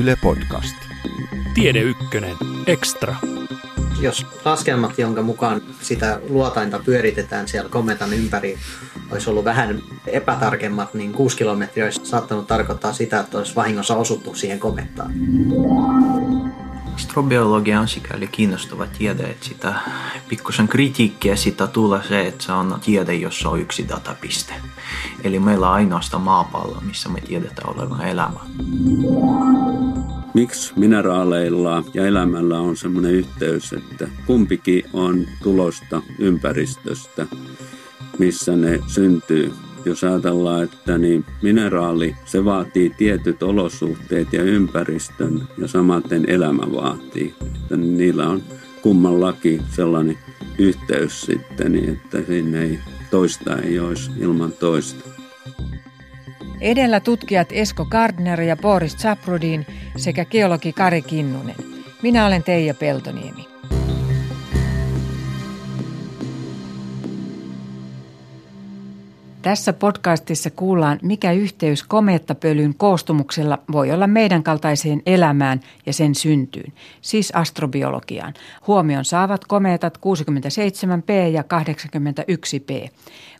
Yle Podcast. Tiede Ykkönen. Extra. Jos laskelmat, jonka mukaan sitä luotainta pyöritetään siellä kometan ympäri, olisi ollut vähän epätarkemmat, niin 6 kilometriä olisi saattanut tarkoittaa sitä, että olisi vahingossa osuttu siihen komettaan. Astrobiologia on sikäli kiinnostava tiede, että sitä pikkusen kritiikkiä sitä tulee se, että se on tiede, jossa on yksi datapiste. Eli meillä on ainoastaan maapallo, missä me tiedetään olevan elämä. Miksi mineraaleilla ja elämällä on sellainen yhteys, että kumpikin on tulosta ympäristöstä, missä ne syntyy jos ajatellaan, että niin mineraali, se vaatii tietyt olosuhteet ja ympäristön ja samaten elämä vaatii. Että niillä on kummallakin sellainen yhteys sitten, niin että sinne ei toista ei olisi ilman toista. Edellä tutkijat Esko Gardner ja Boris Zaprudin sekä geologi Kari Kinnunen. Minä olen Teija Peltoniemi. Tässä podcastissa kuullaan, mikä yhteys komeettapölyn koostumuksella voi olla meidän kaltaiseen elämään ja sen syntyyn, siis astrobiologiaan. Huomion saavat komeetat 67P ja 81P.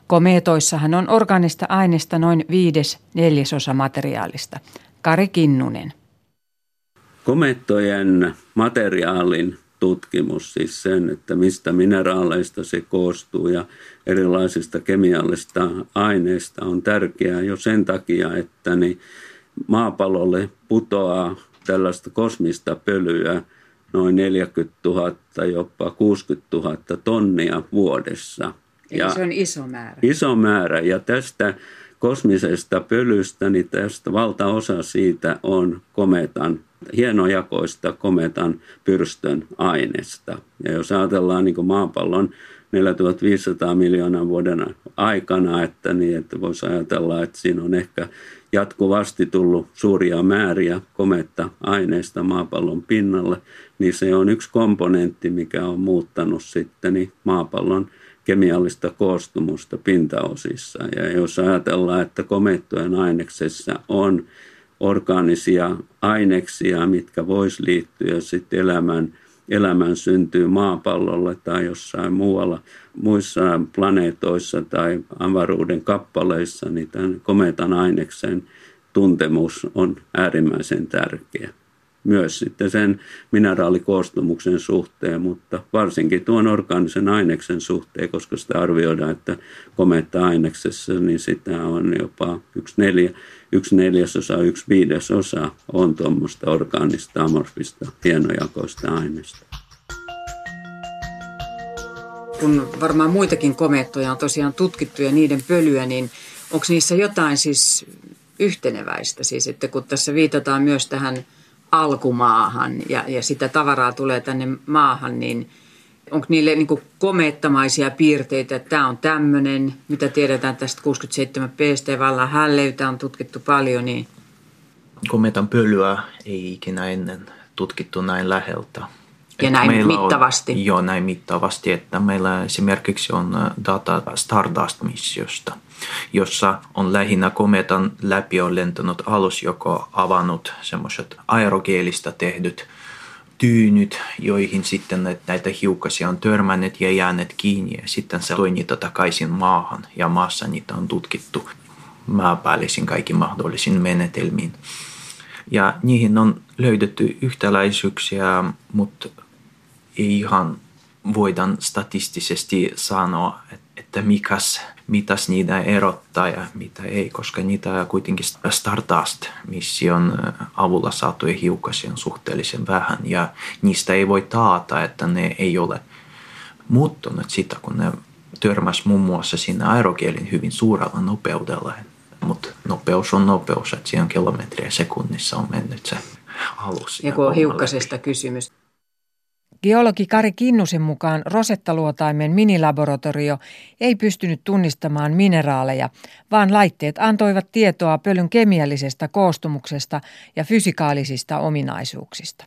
Komeetoissahan on organista aineesta noin viides neljäsosa materiaalista. Kari Kinnunen. Komeettojen materiaalin tutkimus, siis sen, että mistä mineraaleista se koostuu ja erilaisista kemiallisista aineista on tärkeää jo sen takia, että niin maapallolle putoaa tällaista kosmista pölyä noin 40 000, jopa 60 000 tonnia vuodessa. Eli ja se on iso määrä. Iso määrä ja tästä kosmisesta pölystä, niin tästä valtaosa siitä on kometan hienojakoista kometan pyrstön aineesta. Ja jos ajatellaan niin maapallon 4500 miljoonaa vuoden aikana, että, niin, että voisi ajatella, että siinä on ehkä jatkuvasti tullut suuria määriä kometta aineista maapallon pinnalle, niin se on yksi komponentti, mikä on muuttanut sitten niin maapallon kemiallista koostumusta pintaosissa. Ja jos ajatellaan, että komettojen aineksessa on orgaanisia aineksia, mitkä vois liittyä sitten elämän, elämän syntyy maapallolle tai jossain muualla, muissa planeetoissa tai avaruuden kappaleissa, niin tämän kometan aineksen tuntemus on äärimmäisen tärkeä myös sitten sen mineraalikoostumuksen suhteen, mutta varsinkin tuon orgaanisen aineksen suhteen, koska sitä arvioidaan, että kometta-aineksessa, niin sitä on jopa yksi, neljä, yksi neljäsosa, yksi viidesosa on tuommoista orgaanista, amorfista, hienojakoista aineista. Kun varmaan muitakin komettoja on tosiaan tutkittu ja niiden pölyä, niin onko niissä jotain siis yhteneväistä? Siis, että kun tässä viitataan myös tähän – alkumaahan ja, ja sitä tavaraa tulee tänne maahan, niin onko niille niin komeettamaisia piirteitä, että tämä on tämmöinen, mitä tiedetään tästä 67 PST vallan hälleytä on tutkittu paljon, niin Kometan pölyä ei ikinä ennen tutkittu näin läheltä. Ja näin mittavasti. On, joo, näin mittavasti, että meillä esimerkiksi on äh, data Stardust-missiosta, jossa on lähinnä kometan läpi on lentänyt alus, joka avannut semmoiset aerogeelista tehdyt tyynyt, joihin sitten näitä hiukkasia on törmännyt ja jääneet kiinni ja sitten se toi niitä takaisin maahan ja maassa niitä on tutkittu maapäällisin kaikki mahdollisin menetelmiin. Ja niihin on löydetty yhtäläisyyksiä, mutta ihan voidaan statistisesti sanoa, että mikäs, mitäs niitä erottaa ja mitä ei, koska niitä kuitenkin Stardust-mission avulla saatuja hiukkasia on suhteellisen vähän ja niistä ei voi taata, että ne ei ole muuttunut sitä, kun ne törmäs muun muassa siinä aerokielin hyvin suurella nopeudella. Mutta nopeus on nopeus, että siinä kilometriä sekunnissa on mennyt se alus. Ja kun on hiukkasesta kysymys. Geologi Kari Kinnusen mukaan Rosettaluotaimen minilaboratorio ei pystynyt tunnistamaan mineraaleja, vaan laitteet antoivat tietoa pölyn kemiallisesta koostumuksesta ja fysikaalisista ominaisuuksista.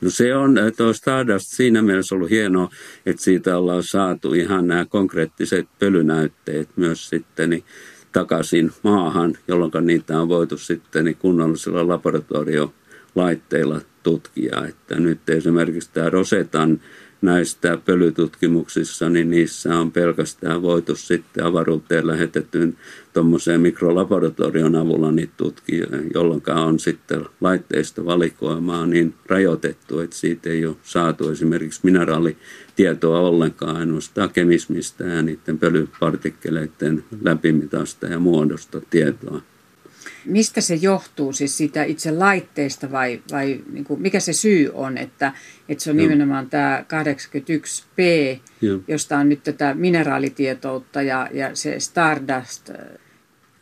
No se on tuo Stardust siinä mielessä ollut hienoa, että siitä ollaan saatu ihan nämä konkreettiset pölynäytteet myös sitten niin takaisin maahan, jolloin niitä on voitu sitten niin kunnollisella laboratorio laitteilla tutkia. Että nyt esimerkiksi tämä Rosetan näistä pölytutkimuksissa, niin niissä on pelkästään voitu sitten avaruuteen lähetetyn tuommoiseen mikrolaboratorion avulla niitä tutkia, jolloin on sitten laitteista valikoimaa niin rajoitettu, että siitä ei ole saatu esimerkiksi mineraalitietoa ollenkaan ainoastaan kemismistä ja niiden pölypartikkeleiden läpimitasta ja muodosta tietoa. Mistä se johtuu, siis siitä itse laitteesta vai, vai niin kuin, mikä se syy on, että, että se on Joo. nimenomaan tämä 81P, Joo. josta on nyt tätä mineraalitietoutta ja, ja se Stardust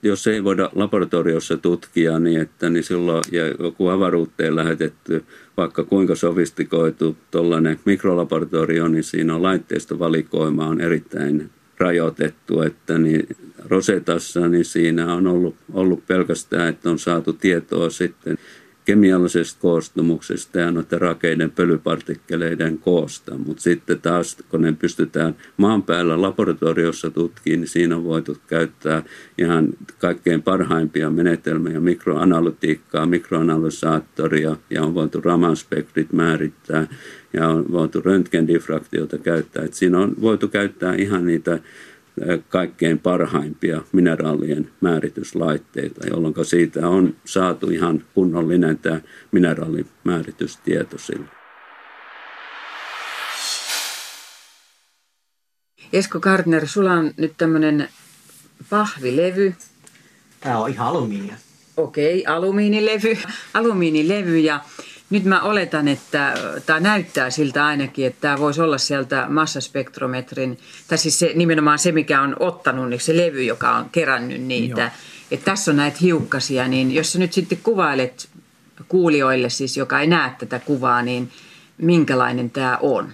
jos ei voida laboratoriossa tutkia niin, että niin silloin ja joku avaruuteen lähetetty, vaikka kuinka sofistikoitu tuollainen mikrolaboratorio, niin siinä on laitteista valikoima on erittäin rajoitettu, että niin Rosetassa niin siinä on ollut, ollut pelkästään, että on saatu tietoa sitten kemiallisesta koostumuksesta ja noiden rakeiden pölypartikkeleiden koosta. Mutta sitten taas, kun ne pystytään maan päällä laboratoriossa tutkimaan, niin siinä on voitu käyttää ihan kaikkein parhaimpia menetelmiä, mikroanalytiikkaa, mikroanalysaattoria ja on voitu Raman-spektrit määrittää ja on voitu röntgendifraktiota käyttää. Et siinä on voitu käyttää ihan niitä kaikkein parhaimpia mineraalien määrityslaitteita, jolloin siitä on saatu ihan kunnollinen tämä mineraalimääritystieto sille. Esko Gardner, sulla on nyt tämmöinen pahvilevy. Tämä on ihan alumiinia. Okei, alumiinilevy. Alumiinilevy ja nyt mä oletan, että tämä näyttää siltä ainakin, että tämä voisi olla sieltä massaspektrometrin, tai siis se, nimenomaan se, mikä on ottanut, niin se levy, joka on kerännyt niitä. Että tässä on näitä hiukkasia, niin jos sä nyt sitten kuvailet kuulijoille, siis joka ei näe tätä kuvaa, niin minkälainen tämä on?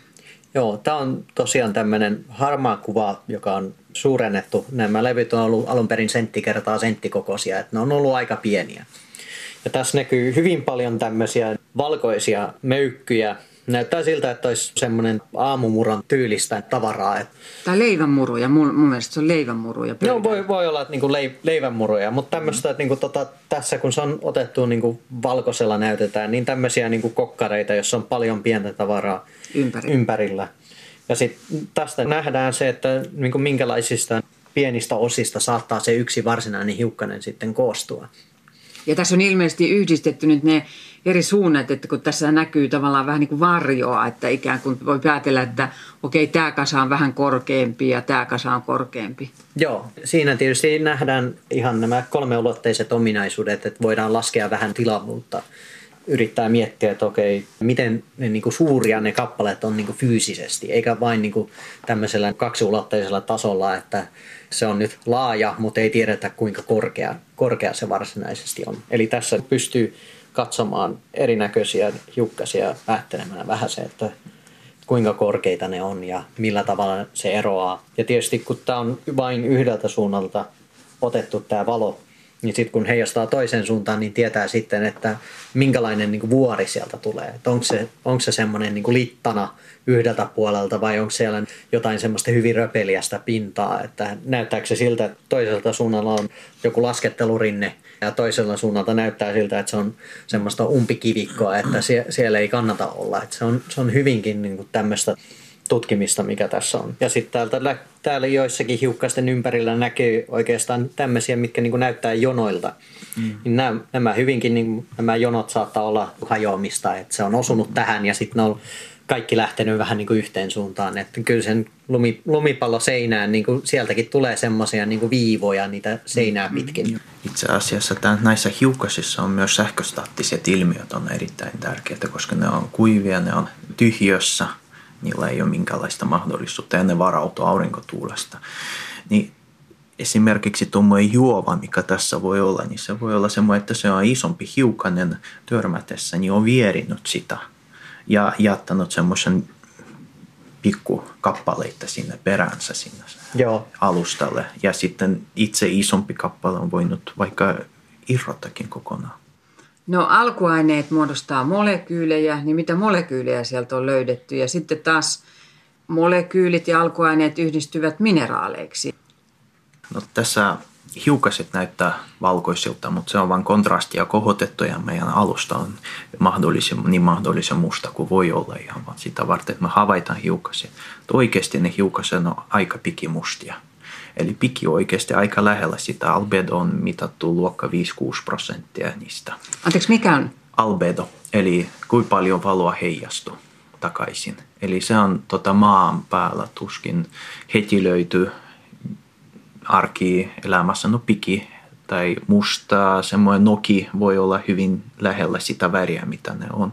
Joo, tämä on tosiaan tämmöinen harmaa kuva, joka on suurennettu. Nämä levyt on ollut alun perin sentti kertaa senttikokoisia, että ne on ollut aika pieniä. Ja tässä näkyy hyvin paljon tämmöisiä valkoisia möykkyjä. Näyttää siltä, että olisi semmoinen aamumuran tyylistä tavaraa. Tai leivänmuruja, mun, mun mielestä se on leivänmuruja. No voi, voi olla, että niinku leivänmuruja, mutta tämmöistä, että niinku tota, tässä kun se on otettu niinku valkoisella näytetään, niin tämmöisiä niinku kokkareita, jossa on paljon pientä tavaraa Ympäri. ympärillä. Ja sitten tästä nähdään se, että niinku minkälaisista pienistä osista saattaa se yksi varsinainen hiukkanen sitten koostua. Ja tässä on ilmeisesti yhdistetty nyt ne eri suunnat, että kun tässä näkyy tavallaan vähän niin kuin varjoa, että ikään kuin voi päätellä, että okei, tämä kasa on vähän korkeampi ja tämä kasa on korkeampi. Joo, siinä tietysti nähdään ihan nämä kolmeulotteiset ominaisuudet, että voidaan laskea vähän tilavuutta yrittää miettiä, että okei, miten ne niin kuin suuria ne kappaleet on niin kuin fyysisesti, eikä vain niin kuin tämmöisellä kaksiulotteisella tasolla, että se on nyt laaja, mutta ei tiedetä kuinka korkea, korkea se varsinaisesti on. Eli tässä pystyy katsomaan erinäköisiä hiukkasia päättelemään vähän se, että kuinka korkeita ne on ja millä tavalla se eroaa. Ja tietysti kun tämä on vain yhdeltä suunnalta otettu tämä valo, niin sitten kun heijastaa toiseen suuntaan, niin tietää sitten, että minkälainen niin vuori sieltä tulee. Että onko se, onko se semmoinen niin littana yhdeltä puolelta vai onko siellä jotain semmoista hyvin röpeliästä pintaa. Että näyttääkö se siltä, että toiselta suunnalla on joku laskettelurinne ja toisella suunnalta näyttää siltä, että se on semmoista umpikivikkoa, että sie, siellä ei kannata olla. Että se, on, se on hyvinkin niin kuin tämmöistä tutkimista, mikä tässä on. Ja sitten täältä, täällä joissakin hiukkasten ympärillä näkyy oikeastaan tämmöisiä, mitkä niin näyttää jonoilta. Mm. Niin nämä, nämä hyvinkin, niin nämä jonot saattaa olla hajoamista, että se on osunut tähän ja sitten ne on kaikki lähtenyt vähän niin kuin yhteen suuntaan. Että kyllä sen lumi, lumipallo seinään, niin kuin sieltäkin tulee semmoisia niin viivoja niitä seinää mm. pitkin. Itse asiassa tämän, näissä hiukkasissa on myös sähköstaattiset ilmiöt on erittäin tärkeitä, koska ne on kuivia, ne on tyhjössä – niillä ei ole minkäänlaista mahdollisuutta ja ne varautuu aurinkotuulesta. Niin esimerkiksi tuommoinen juova, mikä tässä voi olla, niin se voi olla semmoinen, että se on isompi hiukanen törmätessä, niin on vierinyt sitä ja jättänyt semmoisen pikkukappaleita sinne peränsä sinne Joo. alustalle. Ja sitten itse isompi kappale on voinut vaikka irrottakin kokonaan. No alkuaineet muodostaa molekyylejä, niin mitä molekyylejä sieltä on löydetty? Ja sitten taas molekyylit ja alkuaineet yhdistyvät mineraaleiksi. No, tässä hiukaset näyttää valkoisilta, mutta se on vain kontrastia kohotettu ja meidän alusta on mahdollisen, niin mahdollisen musta kuin voi olla ihan vaan sitä varten, että me havaitaan hiukasia. Oikeasti ne hiukaset on aika pikimustia. Eli piki oikeasti aika lähellä sitä. Albedo on mitattu luokka 5-6 prosenttia niistä. Anteeksi, mikä on? Albedo, eli kuinka paljon valoa heijastuu takaisin. Eli se on tota maan päällä tuskin heti löytyy elämässä, no piki tai musta, semmoinen noki voi olla hyvin lähellä sitä väriä, mitä ne on.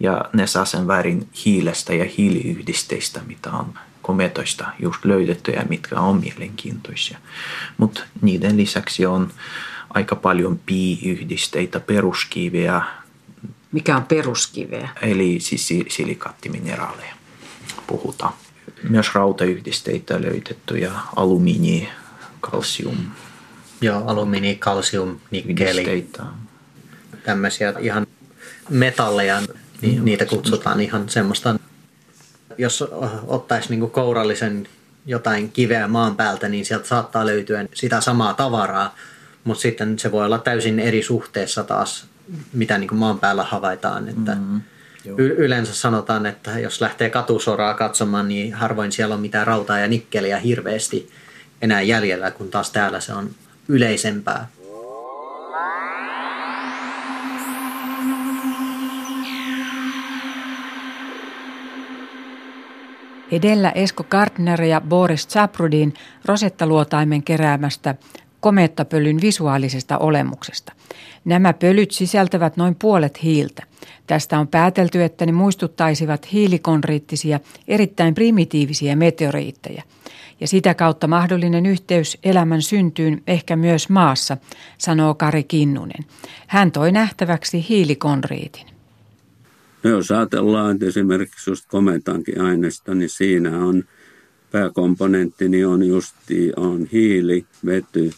Ja ne saa sen värin hiilestä ja hiiliyhdisteistä, mitä on kometoista just löydetty ja mitkä on mielenkiintoisia. Mutta niiden lisäksi on aika paljon pi-yhdisteitä, peruskiviä. Mikä on peruskiveä? Eli siis silikaattimineraaleja puhutaan. Myös rautayhdisteitä löydetty ja alumiini, kalsium. Joo, alumiini, kalsium, nikkeli. Tämmöisiä ihan metalleja, niin niitä kutsutaan ihan semmoista jos ottaisi niin kourallisen jotain kiveä maan päältä, niin sieltä saattaa löytyä sitä samaa tavaraa, mutta sitten se voi olla täysin eri suhteessa taas, mitä niin maan päällä havaitaan. Että mm-hmm. Y- yleensä sanotaan, että jos lähtee katusoraa katsomaan, niin harvoin siellä on mitään rautaa ja nikkeliä hirveästi enää jäljellä, kun taas täällä se on yleisempää. Edellä Esko Gartner ja Boris Chaprudin rosettaluotaimen keräämästä komeettapölyn visuaalisesta olemuksesta. Nämä pölyt sisältävät noin puolet hiiltä. Tästä on päätelty, että ne muistuttaisivat hiilikonriittisia, erittäin primitiivisiä meteoriitteja. Ja sitä kautta mahdollinen yhteys elämän syntyyn ehkä myös maassa, sanoo Kari Kinnunen. Hän toi nähtäväksi hiilikonriitin. No jos ajatellaan, että esimerkiksi just kometankin aineesta, niin siinä on pääkomponentti niin on justi on hiili, vety,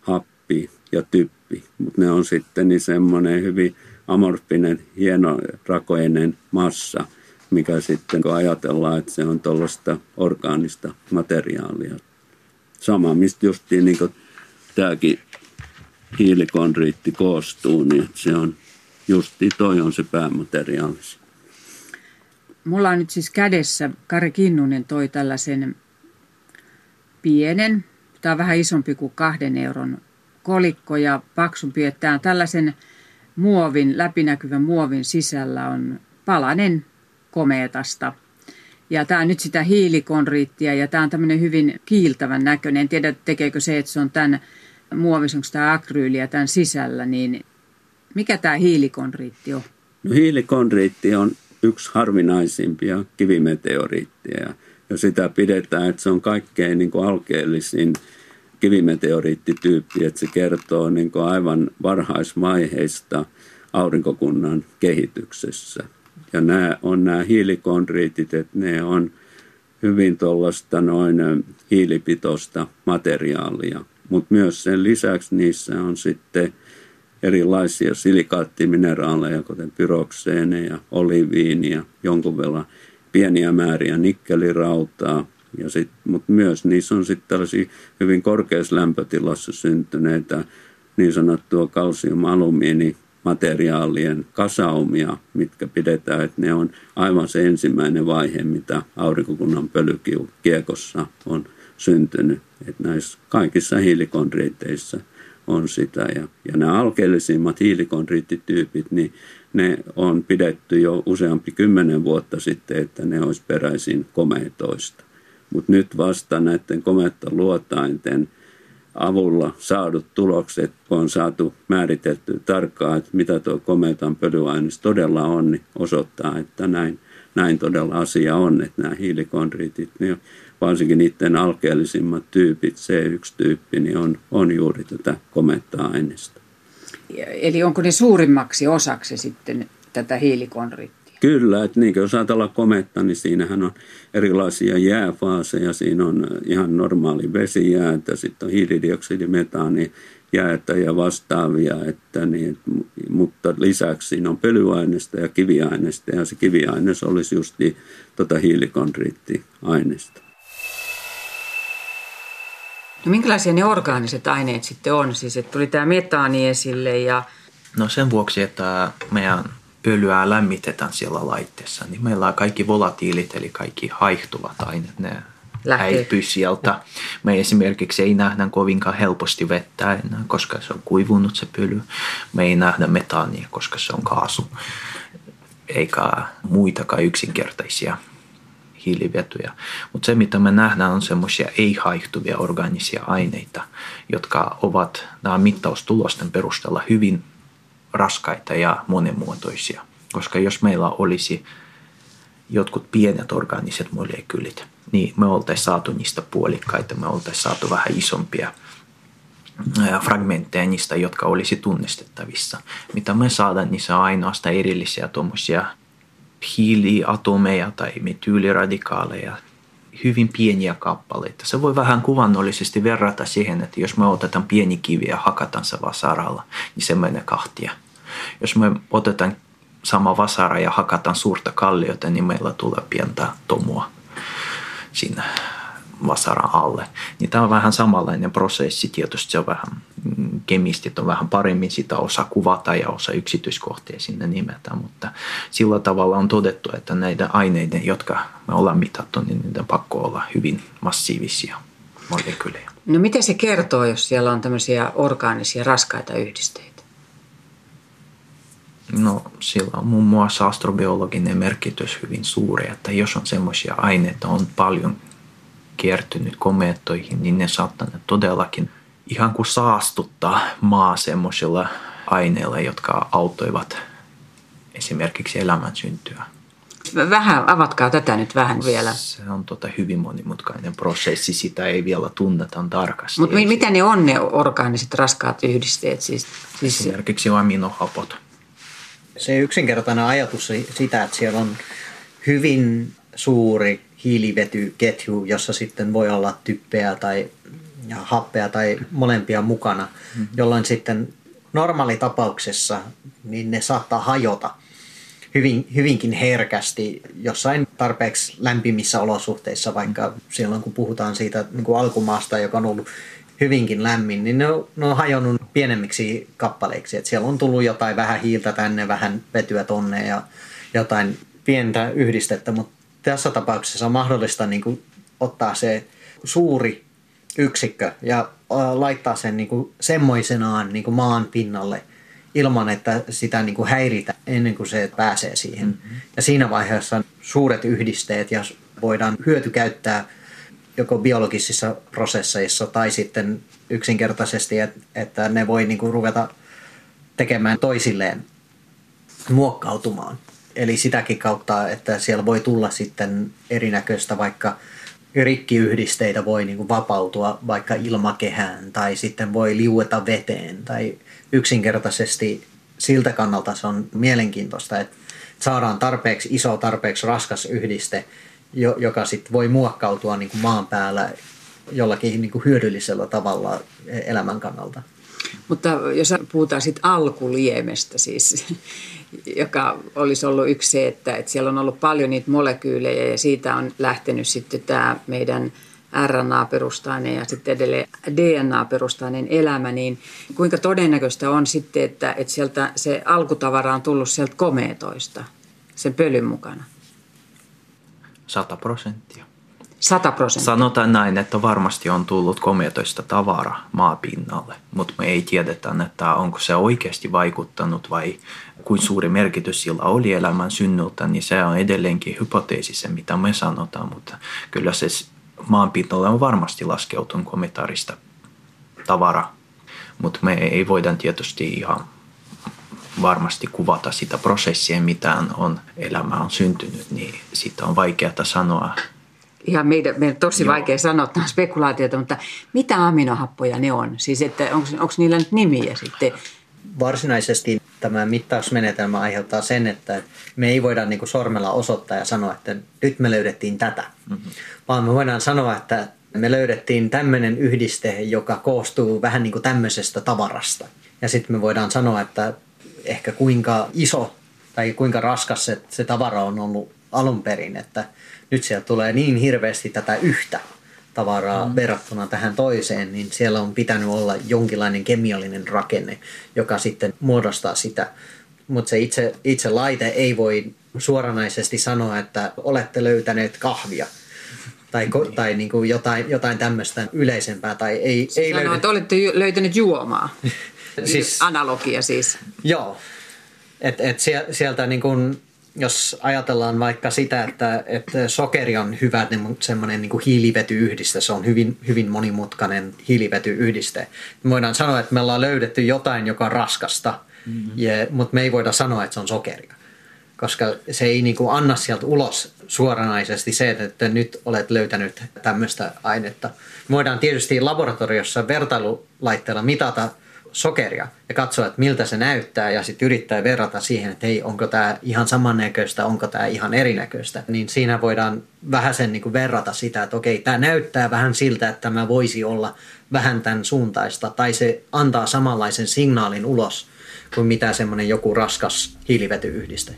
happi ja typpi. Mutta ne on sitten niin semmoinen hyvin amorfinen, hienorakoinen massa, mikä sitten kun ajatellaan, että se on tuollaista orgaanista materiaalia. Sama, mistä justiin niin tämäkin hiilikondriitti koostuu, niin se on justi toi on se päämateriaali. Mulla on nyt siis kädessä, Kari Kinnunen toi tällaisen pienen, tämä on vähän isompi kuin kahden euron kolikko ja paksumpi, että tämä on tällaisen muovin, läpinäkyvän muovin sisällä on palanen komeetasta. Ja tämä on nyt sitä hiilikonriittia ja tämä on tämmöinen hyvin kiiltävän näköinen. En tiedä, tekeekö se, että se on tämän muovissa, onko tämä akryyliä tämän sisällä, niin mikä tämä hiilikonriitti on? No, hiilikonriitti on yksi harvinaisimpia kivimeteoriitteja. Ja sitä pidetään, että se on kaikkein niin kuin alkeellisin kivimeteoriittityyppi, että se kertoo niin kuin aivan varhaisvaiheista aurinkokunnan kehityksessä. Ja nämä on nämä hiilikondriitit, että ne on hyvin tuollaista noin hiilipitoista materiaalia. Mutta myös sen lisäksi niissä on sitten erilaisia silikaattimineraaleja, kuten pyrokseeneja, oliviinia, jonkun verran pieniä määriä nikkelirautaa, mutta myös niissä on sitten tällaisia hyvin korkeassa lämpötilassa syntyneitä niin sanottua kalsium-alumiini materiaalien kasaumia, mitkä pidetään, että ne on aivan se ensimmäinen vaihe, mitä aurinkokunnan pölykiekossa on syntynyt. Että näissä kaikissa hiilikondriiteissa on sitä. Ja, ja nämä alkeellisimmat hiilikondriittityypit, niin ne on pidetty jo useampi kymmenen vuotta sitten, että ne olisi peräisin komeetoista. Mutta nyt vasta näiden luotainten avulla saadut tulokset, kun on saatu määritelty tarkkaan, että mitä tuo kometan pölyaines todella on, niin osoittaa, että näin, näin todella asia on, että nämä hiilikondriitit, niin varsinkin niiden alkeellisimmat tyypit, C1-tyyppi, niin on, on juuri tätä kometta aineesta. Eli onko ne suurimmaksi osaksi sitten tätä hiilikonrittia? Kyllä, että niin jos ajatellaan kometta, niin siinähän on erilaisia jääfaaseja. Siinä on ihan normaali vesijäätä, sitten on hiilidioksidi, metaani, jäätä ja vastaavia, että niin, mutta lisäksi siinä on pölyaineista ja kiviaineista ja se kiviaines olisi just tota hiilikondriittiaineista. No minkälaisia ne orgaaniset aineet sitten on? Siis että tuli tämä metaani esille ja... No sen vuoksi, että meidän öljyä lämmitetään siellä laitteessa, niin meillä on kaikki volatiilit, eli kaikki haihtuvat aineet, ne Lähtee. häipyy sieltä. Me esimerkiksi ei nähdä kovinkaan helposti vettä enää, koska se on kuivunut se pöly. Me ei nähdä metaania, koska se on kaasu, eikä muitakaan yksinkertaisia hiilivetyjä. Mutta se, mitä me nähdään, on semmoisia ei-haihtuvia organisia aineita, jotka ovat nämä mittaustulosten perusteella hyvin raskaita ja monimuotoisia. Koska jos meillä olisi jotkut pienet organiset molekyylit, niin me oltaisiin saatu niistä puolikkaita, me oltaisiin saatu vähän isompia fragmentteja niistä, jotka olisi tunnistettavissa. Mitä me saadaan, niin se on ainoastaan erillisiä tuommoisia hiiliatomeja tai metyyliradikaaleja, hyvin pieniä kappaleita. Se voi vähän kuvannollisesti verrata siihen, että jos me otetaan pieni kivi ja hakataan se vasaralla, niin se menee kahtia. Jos me otetaan sama vasara ja hakataan suurta kalliota, niin meillä tulee pientä tomua siinä vasaran alle. Niin tämä on vähän samanlainen prosessi. Tietysti se on vähän, mm, kemistit on vähän paremmin sitä osa kuvata ja osa yksityiskohtia sinne nimetä, mutta sillä tavalla on todettu, että näiden aineiden, jotka me ollaan mitattu, niin niiden pakko olla hyvin massiivisia molekyylejä. No mitä se kertoo, jos siellä on tämmöisiä orgaanisia raskaita yhdisteitä? No sillä on muun muassa astrobiologinen merkitys hyvin suuri, että jos on semmoisia aineita on paljon kiertynyt komeettoihin, niin ne saattaa todellakin ihan kuin saastuttaa maa semmoisilla aineilla, jotka autoivat esimerkiksi elämän syntyä. Vähän, avatkaa tätä nyt vähän vielä. Se on tota hyvin monimutkainen prosessi, sitä ei vielä tunneta tarkasti. Mutta mitä ne on ne orgaaniset raskaat yhdisteet? Siis, siis Esimerkiksi aminohapot. Se yksinkertainen ajatus sitä, että siellä on hyvin suuri hiilivetyketju, jossa sitten voi olla typpeä tai ja happea tai molempia mukana, mm-hmm. jolloin sitten normaalitapauksessa niin ne saattaa hajota hyvin, hyvinkin herkästi jossain tarpeeksi lämpimissä olosuhteissa, vaikka silloin kun puhutaan siitä niin kuin alkumaasta, joka on ollut hyvinkin lämmin, niin ne on, ne on hajonnut pienemmiksi kappaleiksi. Et siellä on tullut jotain vähän hiiltä tänne, vähän vetyä tonne ja jotain pientä yhdistettä, mutta tässä tapauksessa on mahdollista niin kuin ottaa se suuri yksikkö ja laittaa sen niin kuin semmoisenaan niin kuin maan pinnalle ilman, että sitä niin kuin häiritä ennen kuin se pääsee siihen. Mm-hmm. Ja siinä vaiheessa suuret yhdisteet ja voidaan hyötykäyttää joko biologisissa prosesseissa tai sitten yksinkertaisesti, että ne voi niin kuin ruveta tekemään toisilleen muokkautumaan. Eli sitäkin kautta, että siellä voi tulla sitten erinäköistä vaikka rikkiyhdisteitä voi niin kuin vapautua vaikka ilmakehään tai sitten voi liueta veteen tai yksinkertaisesti siltä kannalta se on mielenkiintoista, että saadaan tarpeeksi iso, tarpeeksi raskas yhdiste, joka sitten voi muokkautua niin kuin maan päällä jollakin niin kuin hyödyllisellä tavalla elämän kannalta. Mutta jos puhutaan sitten alkuliemestä siis, joka olisi ollut yksi se, että, että siellä on ollut paljon niitä molekyylejä ja siitä on lähtenyt sitten tämä meidän RNA-perustainen ja sitten edelleen DNA-perustainen elämä, niin kuinka todennäköistä on sitten, että, että sieltä se alkutavara on tullut sieltä komeetoista sen pölyn mukana? 100 prosenttia. 100 prosenttia. Sanotaan näin, että varmasti on tullut komeetoista tavara maapinnalle, mutta me ei tiedetä, että onko se oikeasti vaikuttanut vai kuin suuri merkitys sillä oli elämän synnyltä, niin se on edelleenkin hypoteesi se, mitä me sanotaan, mutta kyllä se maanpinnalle on varmasti laskeutunut kometaarista tavara, mutta me ei voida tietysti ihan varmasti kuvata sitä prosessia, mitä on elämä on syntynyt, niin siitä on vaikeaa sanoa ihan meidän, meidän tosi Joo. vaikea sanoa, että on spekulaatiota, mutta mitä aminohappoja ne on? Siis että onko niillä nyt nimiä sitten? Varsinaisesti tämä mittausmenetelmä aiheuttaa sen, että me ei voida niin kuin sormella osoittaa ja sanoa, että nyt me löydettiin tätä, mm-hmm. vaan me voidaan sanoa, että me löydettiin tämmöinen yhdiste, joka koostuu vähän niin kuin tämmöisestä tavarasta. Ja sitten me voidaan sanoa, että ehkä kuinka iso tai kuinka raskas se, se tavara on ollut alun perin, että nyt sieltä tulee niin hirveästi tätä yhtä tavaraa mm. verrattuna tähän toiseen, niin siellä on pitänyt olla jonkinlainen kemiallinen rakenne, joka sitten muodostaa sitä. Mutta se itse, itse laite ei voi suoranaisesti sanoa, että olette löytäneet kahvia tai, ko, tai niin kuin jotain, jotain tämmöistä yleisempää. Tai ei, se ei sanoo, löydy... että olette löytäneet juomaa. siis, Analogia siis. Joo. Et, et sieltä niin kuin, jos ajatellaan vaikka sitä, että, että sokeri on hyvä niin semmoinen niin hiilivetyyhdiste, se on hyvin, hyvin monimutkainen hiilivetyyhdiste. Me voidaan sanoa, että me ollaan löydetty jotain, joka on raskasta, mm-hmm. ja, mutta me ei voida sanoa, että se on sokeria koska se ei niin kuin anna sieltä ulos suoranaisesti se, että nyt olet löytänyt tämmöistä ainetta. Voidaan tietysti laboratoriossa vertailulaitteella mitata sokeria ja katsoa, että miltä se näyttää ja sitten yrittää verrata siihen, että hei, onko tämä ihan samannäköistä, onko tämä ihan erinäköistä. Niin siinä voidaan vähän sen niin verrata sitä, että okei, tämä näyttää vähän siltä, että tämä voisi olla vähän tämän suuntaista tai se antaa samanlaisen signaalin ulos kuin mitä semmoinen joku raskas hiilivetyyhdiste.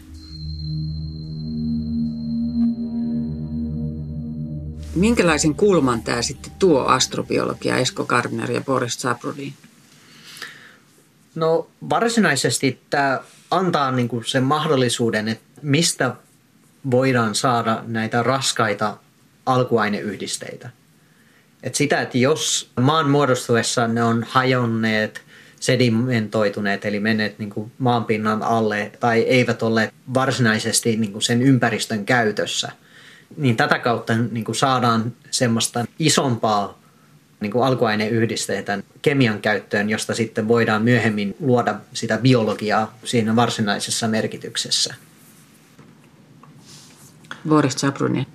Minkälaisen kulman tämä sitten tuo astrobiologia Esko Gardner ja Boris Zabrudin? No varsinaisesti tämä antaa niinku sen mahdollisuuden, että mistä voidaan saada näitä raskaita alkuaineyhdisteitä. Et sitä, että jos maan muodostuessa ne on hajonneet, sedimentoituneet, eli menneet niin kuin maanpinnan alle tai eivät olleet varsinaisesti niin kuin sen ympäristön käytössä – niin tätä kautta niin kuin saadaan semmoista isompaa niin kuin alkuaineyhdisteitä kemian käyttöön, josta sitten voidaan myöhemmin luoda sitä biologiaa siinä varsinaisessa merkityksessä. Boris Zabrunin.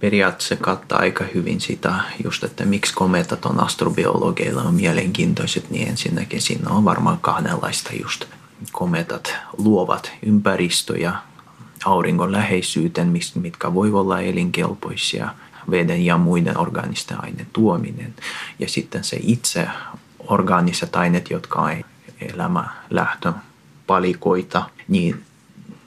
Periaatteessa kattaa aika hyvin sitä, just että miksi kometat on astrobiologeilla on mielenkiintoiset, niin ensinnäkin siinä on varmaan kahdenlaista just kometat luovat ympäristöjä, auringon läheisyyteen, mitkä voi olla elinkelpoisia, veden ja muiden organisten aineiden tuominen. Ja sitten se itse orgaaniset aineet, jotka on elämä lähtö palikoita, niin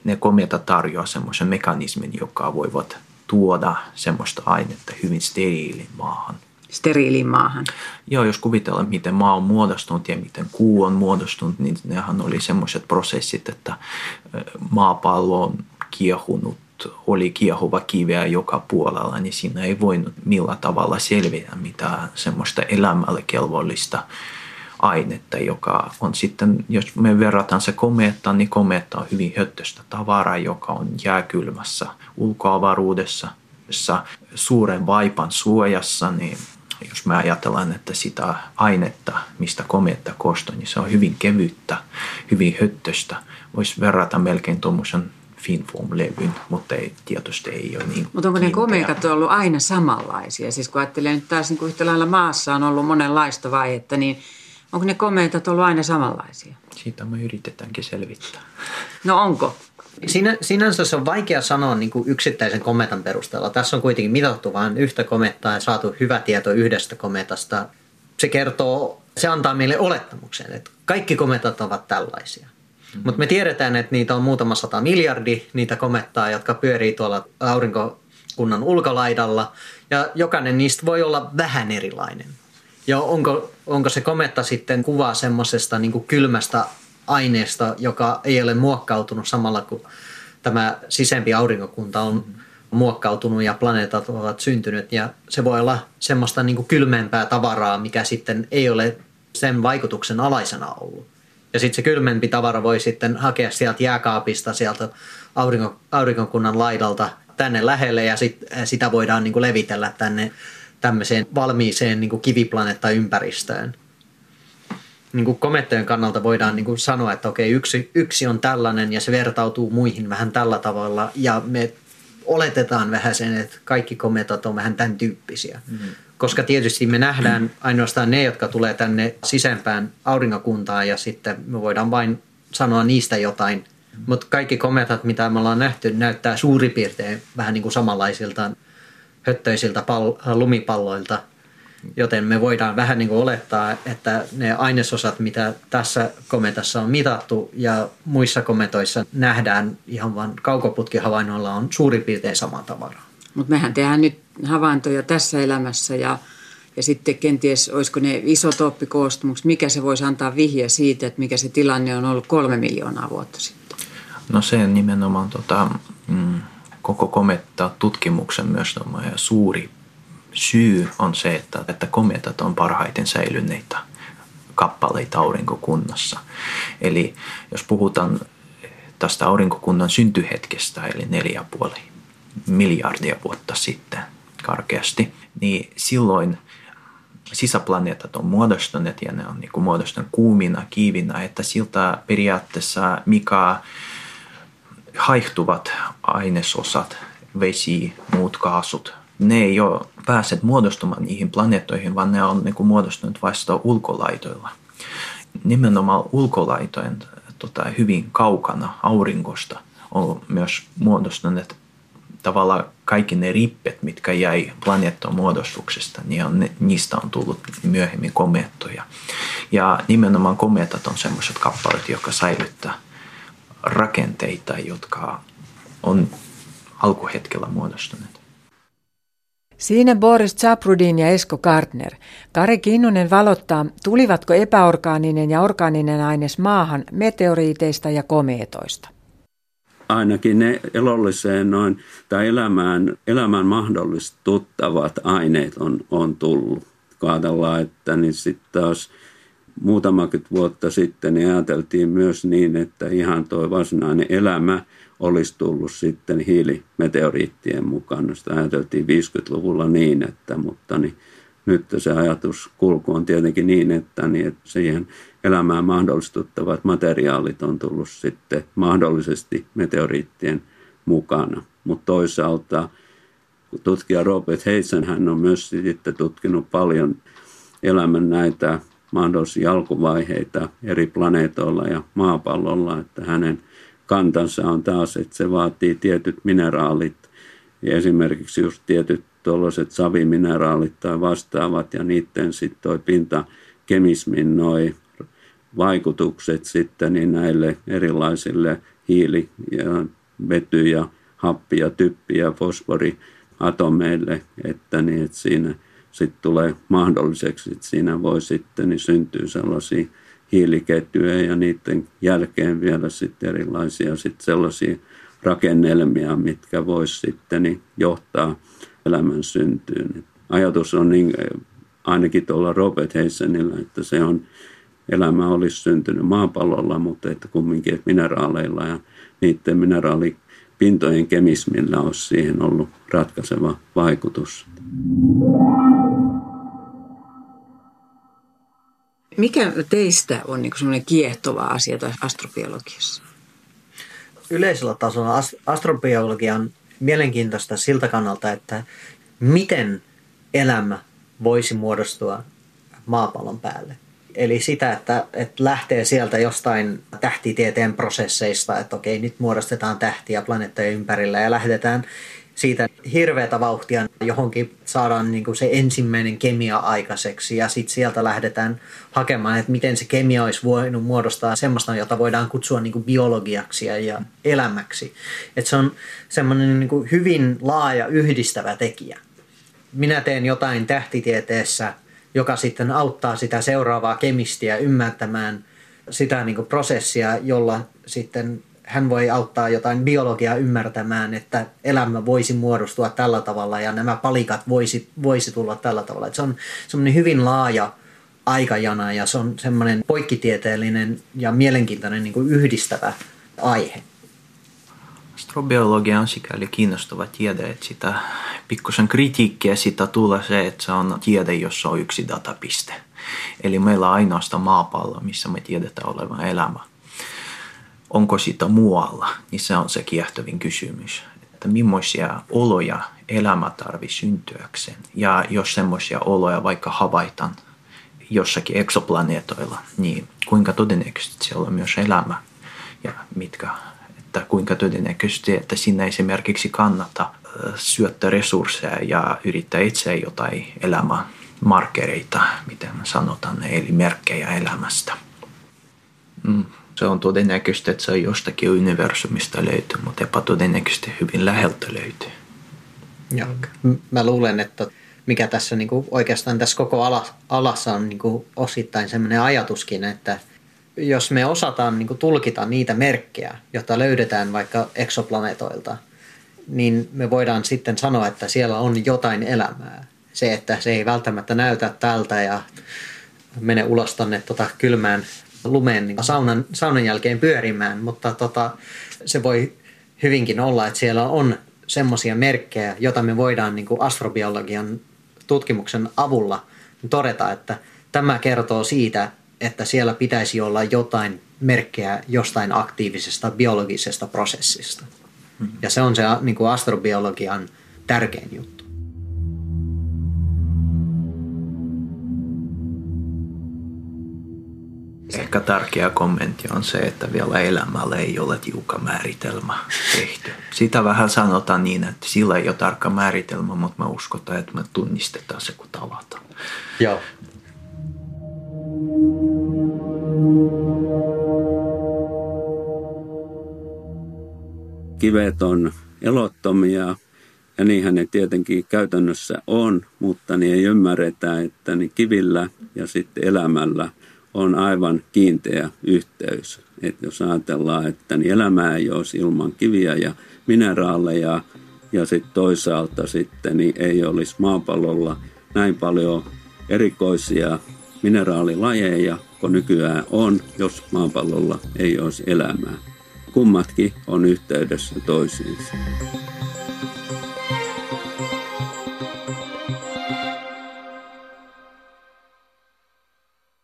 ne komeata tarjoaa semmoisen mekanismin, joka voivat tuoda semmoista ainetta hyvin steriilin maahan. Steriiliin maahan. Joo, jos kuvitellaan, miten maa on muodostunut ja miten kuu on muodostunut, niin nehän oli semmoiset prosessit, että maapallo on kiehunut, oli kiehuva kiveä joka puolella, niin siinä ei voinut millä tavalla selviä mitään semmoista elämälle kelvollista ainetta, joka on sitten, jos me verrataan se komeettaan, niin komeetta on hyvin höttöstä tavaraa, joka on jääkylmässä ulkoavaruudessa, suuren vaipan suojassa, niin jos me ajatellaan, että sitä ainetta, mistä komeetta koostuu, niin se on hyvin kevyttä, hyvin höttöstä. Voisi verrata melkein tuommoisen Finform-levyn, mutta ei, tietysti ei ole niin Mutta onko ne komeekat ollut aina samanlaisia? Siis kun ajattelee nyt taas niin kuin yhtä lailla maassa on ollut monenlaista vaihetta, niin onko ne komeekat ollut aina samanlaisia? Siitä me yritetäänkin selvittää. No onko? Sinä, sinänsä se on vaikea sanoa niin kuin yksittäisen kometan perusteella. Tässä on kuitenkin mitattu vain yhtä komettaa ja saatu hyvä tieto yhdestä kometasta. Se kertoo, se antaa meille olettamuksen, että kaikki kometat ovat tällaisia. Mutta me tiedetään, että niitä on muutama sata miljardi, niitä komettaa, jotka pyörii tuolla aurinkokunnan ulkolaidalla. Ja jokainen niistä voi olla vähän erilainen. Ja onko, onko se kometta sitten kuvaa semmoisesta niin kylmästä aineesta, joka ei ole muokkautunut samalla kuin tämä sisempi aurinkokunta on muokkautunut ja planeetat ovat syntynyt. Ja se voi olla semmoista niin kylmempää tavaraa, mikä sitten ei ole sen vaikutuksen alaisena ollut. Ja sitten se kylmempi tavara voi sitten hakea sieltä jääkaapista, sieltä aurinko, aurinkokunnan laidalta tänne lähelle ja sit, sitä voidaan niin kuin levitellä tänne tämmöiseen valmiiseen niin kuin kiviplaneetta-ympäristöön. Niin kuin komettojen kannalta voidaan niin kuin sanoa, että okei, yksi, yksi on tällainen ja se vertautuu muihin vähän tällä tavalla ja me oletetaan vähän sen, että kaikki kometat on vähän tämän tyyppisiä. Mm-hmm koska tietysti me nähdään ainoastaan ne, jotka tulee tänne sisempään aurinkokuntaan ja sitten me voidaan vain sanoa niistä jotain. Mutta kaikki kometat, mitä me ollaan nähty, näyttää suurin piirtein vähän niin kuin samanlaisilta höttöisiltä pal- lumipalloilta. Joten me voidaan vähän niin kuin olettaa, että ne ainesosat, mitä tässä kometassa on mitattu ja muissa kometoissa nähdään ihan vain kaukoputkihavainnoilla on suurin piirtein sama tavara. Mutta mehän tehdään nyt havaintoja tässä elämässä ja, ja sitten kenties olisiko ne isotooppikoostumukset, mikä se voisi antaa vihje siitä, että mikä se tilanne on ollut kolme miljoonaa vuotta sitten? No se nimenomaan tota, mm, koko kometta tutkimuksen myös suuri syy on se, että, että kometat on parhaiten säilyneitä kappaleita aurinkokunnassa. Eli jos puhutaan tästä aurinkokunnan syntyhetkestä, eli neljä puoli miljardia vuotta sitten karkeasti, niin silloin sisäplaneetat on muodostuneet ja ne on niin muodostuneet kuumina, kiivinä, että siltä periaatteessa mikä haihtuvat ainesosat, vesi, muut kaasut, ne ei ole päässeet muodostumaan niihin planeettoihin, vaan ne on niin kuin muodostunut vasta ulkolaitoilla. Nimenomaan ulkolaitojen tota, hyvin kaukana aurinkosta on myös muodostuneet tavallaan kaikki ne rippet, mitkä jäi planeetton muodostuksesta, niin on, niistä on tullut myöhemmin komeettoja. Ja nimenomaan komeetat on sellaiset kappaleet, jotka säilyttää rakenteita, jotka on alkuhetkellä muodostuneet. Siinä Boris Chaprudin ja Esko Gardner. Kari Kinnunen valottaa, tulivatko epäorgaaninen ja orgaaninen aines maahan meteoriiteista ja komeetoista. Ainakin ne elolliseen noin, tai elämään, elämään mahdollistuttavat aineet on, on tullut. Kun ajatellaan, että niin sitten taas muutama vuotta sitten niin ajateltiin myös niin, että ihan tuo varsinainen elämä – olisi tullut sitten hiilimeteoriittien mukana. Sitä ajateltiin 50-luvulla niin, että, mutta niin, nyt se ajatuskulku on tietenkin niin, että, niin, että siihen elämään mahdollistuttavat materiaalit on tullut sitten mahdollisesti meteoriittien mukana. Mutta toisaalta tutkija Robert Heisen, hän on myös sitten tutkinut paljon elämän näitä mahdollisia alkuvaiheita eri planeetoilla ja maapallolla, että hänen kantansa on taas, että se vaatii tietyt mineraalit ja esimerkiksi just tietyt tuollaiset savimineraalit tai vastaavat ja niiden sitten toi pintakemismin noi vaikutukset sitten niin näille erilaisille hiili- ja vety- ja happi- ja typpi- ja fosforiatomeille, että, niin, että siinä sitten tulee mahdolliseksi, että siinä voi sitten niin syntyä sellaisia hiiliketjuja ja niiden jälkeen vielä sitten erilaisia sitten sellaisia rakennelmia, mitkä voisi sitten niin johtaa elämän syntyyn. Ajatus on niin, ainakin tuolla Robert Heisenillä, että se on, elämä olisi syntynyt maapallolla, mutta että kumminkin että mineraaleilla ja niiden mineraalipintojen kemismillä olisi siihen ollut ratkaiseva vaikutus. Mikä teistä on niin semmoinen kiehtova asia astrobiologiassa? Yleisellä tasolla astrobiologia on mielenkiintoista siltä kannalta, että miten elämä voisi muodostua maapallon päälle. Eli sitä, että, että lähtee sieltä jostain tähtitieteen prosesseista, että okei, nyt muodostetaan tähtiä planeettojen ympärillä ja lähdetään siitä hirveätä vauhtia johonkin saadaan niin kuin se ensimmäinen kemia aikaiseksi ja sitten sieltä lähdetään hakemaan, että miten se kemia olisi voinut muodostaa semmoista, jota voidaan kutsua niin kuin biologiaksi ja elämäksi. Että se on semmoinen niin hyvin laaja yhdistävä tekijä. Minä teen jotain tähtitieteessä, joka sitten auttaa sitä seuraavaa kemistiä ymmärtämään sitä niin kuin prosessia, jolla sitten hän voi auttaa jotain biologiaa ymmärtämään, että elämä voisi muodostua tällä tavalla ja nämä palikat voisi, voisi tulla tällä tavalla. Että se on semmoinen hyvin laaja aikajana ja se on semmoinen poikkitieteellinen ja mielenkiintoinen niin kuin yhdistävä aihe. Astrobiologia on sikäli kiinnostava tiede, että sitä pikkusen kritiikkiä sitä tulee se, että se on tiede, jossa on yksi datapiste. Eli meillä on ainoastaan maapallo, missä me tiedetään olevan elämä onko sitä muualla, niin se on se kiehtovin kysymys. Että millaisia oloja elämä tarvii syntyäkseen. Ja jos semmoisia oloja vaikka havaitaan jossakin eksoplaneetoilla, niin kuinka todennäköisesti siellä on myös elämä ja mitkä, että kuinka todennäköisesti, että sinne esimerkiksi kannata syöttää resursseja ja yrittää etsiä jotain elämämarkereita, miten sanotaan, eli merkkejä elämästä. Mm. Se on todennäköistä, että se on jostakin universumista löytyy, mutta epätodennäköisesti hyvin läheltä löytyy. Joo. Mä luulen, että mikä tässä niin kuin oikeastaan tässä koko alassa on niin kuin osittain sellainen ajatuskin, että jos me osataan niin kuin tulkita niitä merkkejä, joita löydetään vaikka eksoplaneetoilta, niin me voidaan sitten sanoa, että siellä on jotain elämää. Se, että se ei välttämättä näytä tältä ja mene ulos tonne tota kylmään lumeen niin saunan, saunan jälkeen pyörimään, mutta tota, se voi hyvinkin olla, että siellä on semmoisia merkkejä, joita me voidaan niin kuin astrobiologian tutkimuksen avulla todeta, että tämä kertoo siitä, että siellä pitäisi olla jotain merkkejä jostain aktiivisesta biologisesta prosessista. Mm-hmm. Ja se on se niin kuin astrobiologian tärkein juttu. Ehkä tärkeä kommentti on se, että vielä elämällä ei ole tiukka määritelmä tehty. Sitä vähän sanotaan niin, että sillä ei ole tarkka määritelmä, mutta me uskotaan, että me tunnistetaan se, kun tavataan. Joo. Kivet on elottomia ja niinhän ne tietenkin käytännössä on, mutta niin ei ymmärretä, että niin kivillä ja sitten elämällä on aivan kiinteä yhteys. että jos ajatellaan, että niin elämää ei olisi ilman kiviä ja mineraaleja ja sitten toisaalta sitten niin ei olisi maapallolla näin paljon erikoisia mineraalilajeja kuin nykyään on, jos maapallolla ei olisi elämää. Kummatkin on yhteydessä toisiinsa.